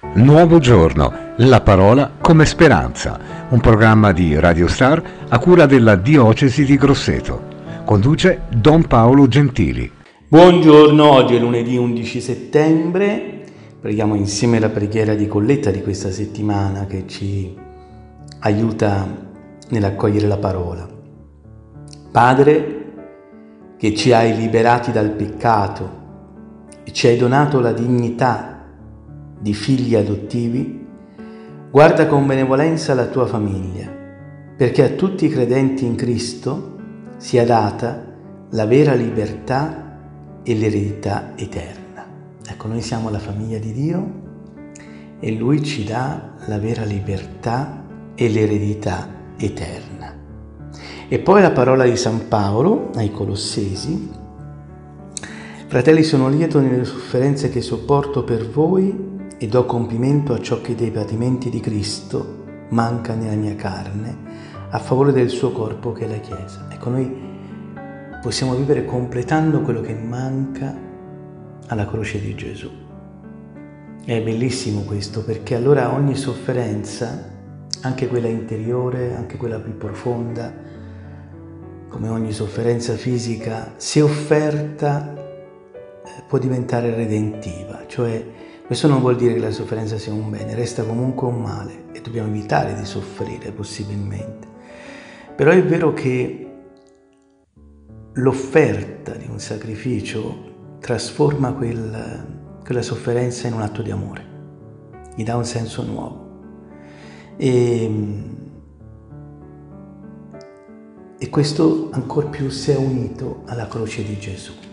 Nuovo giorno, la parola come speranza, un programma di Radio Star a cura della Diocesi di Grosseto. Conduce Don Paolo Gentili. Buongiorno, oggi è lunedì 11 settembre. Preghiamo insieme la preghiera di colletta di questa settimana che ci aiuta nell'accogliere la parola. Padre, che ci hai liberati dal peccato e ci hai donato la dignità di figli adottivi, guarda con benevolenza la tua famiglia, perché a tutti i credenti in Cristo sia data la vera libertà e l'eredità eterna. Ecco, noi siamo la famiglia di Dio e Lui ci dà la vera libertà e l'eredità eterna. E poi la parola di San Paolo ai Colossesi. Fratelli, sono lieto nelle sofferenze che sopporto per voi e do compimento a ciò che dei patimenti di Cristo manca nella mia carne a favore del suo corpo che è la Chiesa. Ecco, noi possiamo vivere completando quello che manca alla croce di Gesù. È bellissimo questo perché allora ogni sofferenza, anche quella interiore, anche quella più profonda, come ogni sofferenza fisica, se offerta eh, può diventare redentiva, cioè questo non vuol dire che la sofferenza sia un bene, resta comunque un male e dobbiamo evitare di soffrire possibilmente. Però è vero che l'offerta di un sacrificio trasforma quel, quella sofferenza in un atto di amore, gli dà un senso nuovo. E, e questo ancor più si è unito alla croce di Gesù.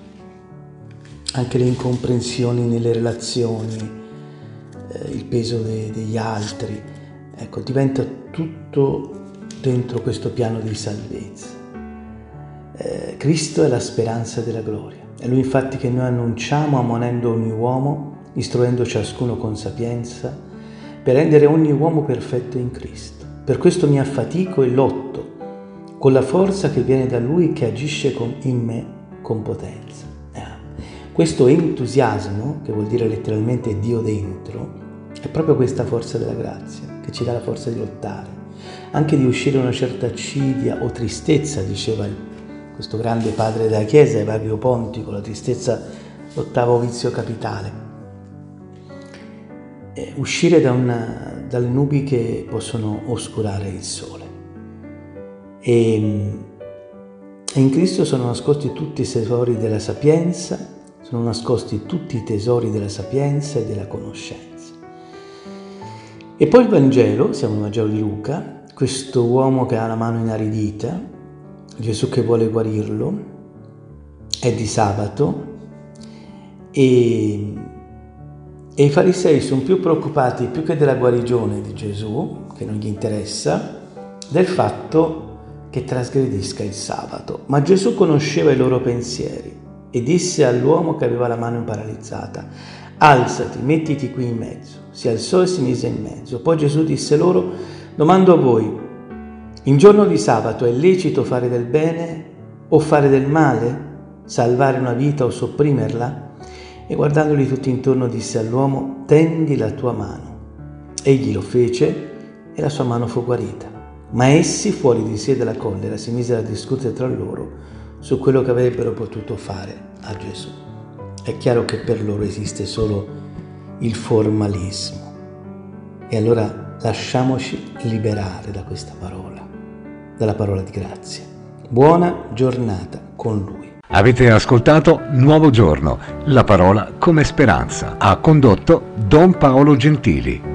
Anche le incomprensioni nelle relazioni, eh, il peso de, degli altri, ecco, diventa tutto dentro questo piano di salvezza. Eh, Cristo è la speranza della gloria. È lui infatti che noi annunciamo ammonendo ogni uomo, istruendo ciascuno con sapienza, per rendere ogni uomo perfetto in Cristo. Per questo mi affatico e lotto, con la forza che viene da Lui che agisce in me con potenza. Eh. Questo entusiasmo, che vuol dire letteralmente Dio dentro, è proprio questa forza della grazia, che ci dà la forza di lottare, anche di uscire una certa accidia o tristezza, diceva questo grande padre della Chiesa, Evagrio Pontico, la tristezza, l'ottavo vizio capitale. E uscire da una, dalle nubi che possono oscurare il sole. E, e in Cristo sono nascosti tutti i tesori della sapienza, sono nascosti tutti i tesori della sapienza e della conoscenza. E poi il Vangelo, siamo nel Vangelo di Luca, questo uomo che ha la mano inaridita, Gesù che vuole guarirlo, è di sabato e, e i farisei sono più preoccupati più che della guarigione di Gesù, che non gli interessa, del fatto che trasgredisca il sabato. Ma Gesù conosceva i loro pensieri e disse all'uomo che aveva la mano paralizzata, alzati, mettiti qui in mezzo. Si alzò e si mise in mezzo. Poi Gesù disse loro, domando a voi, in giorno di sabato è lecito fare del bene o fare del male, salvare una vita o sopprimerla? E guardandoli tutti intorno disse all'uomo, tendi la tua mano. Egli lo fece e la sua mano fu guarita. Ma essi, fuori di sé della collera, si misero a discutere tra loro su quello che avrebbero potuto fare a Gesù. È chiaro che per loro esiste solo il formalismo. E allora lasciamoci liberare da questa parola dalla parola di grazia. Buona giornata con Lui. Avete ascoltato Nuovo Giorno, la parola come speranza. Ha condotto Don Paolo Gentili.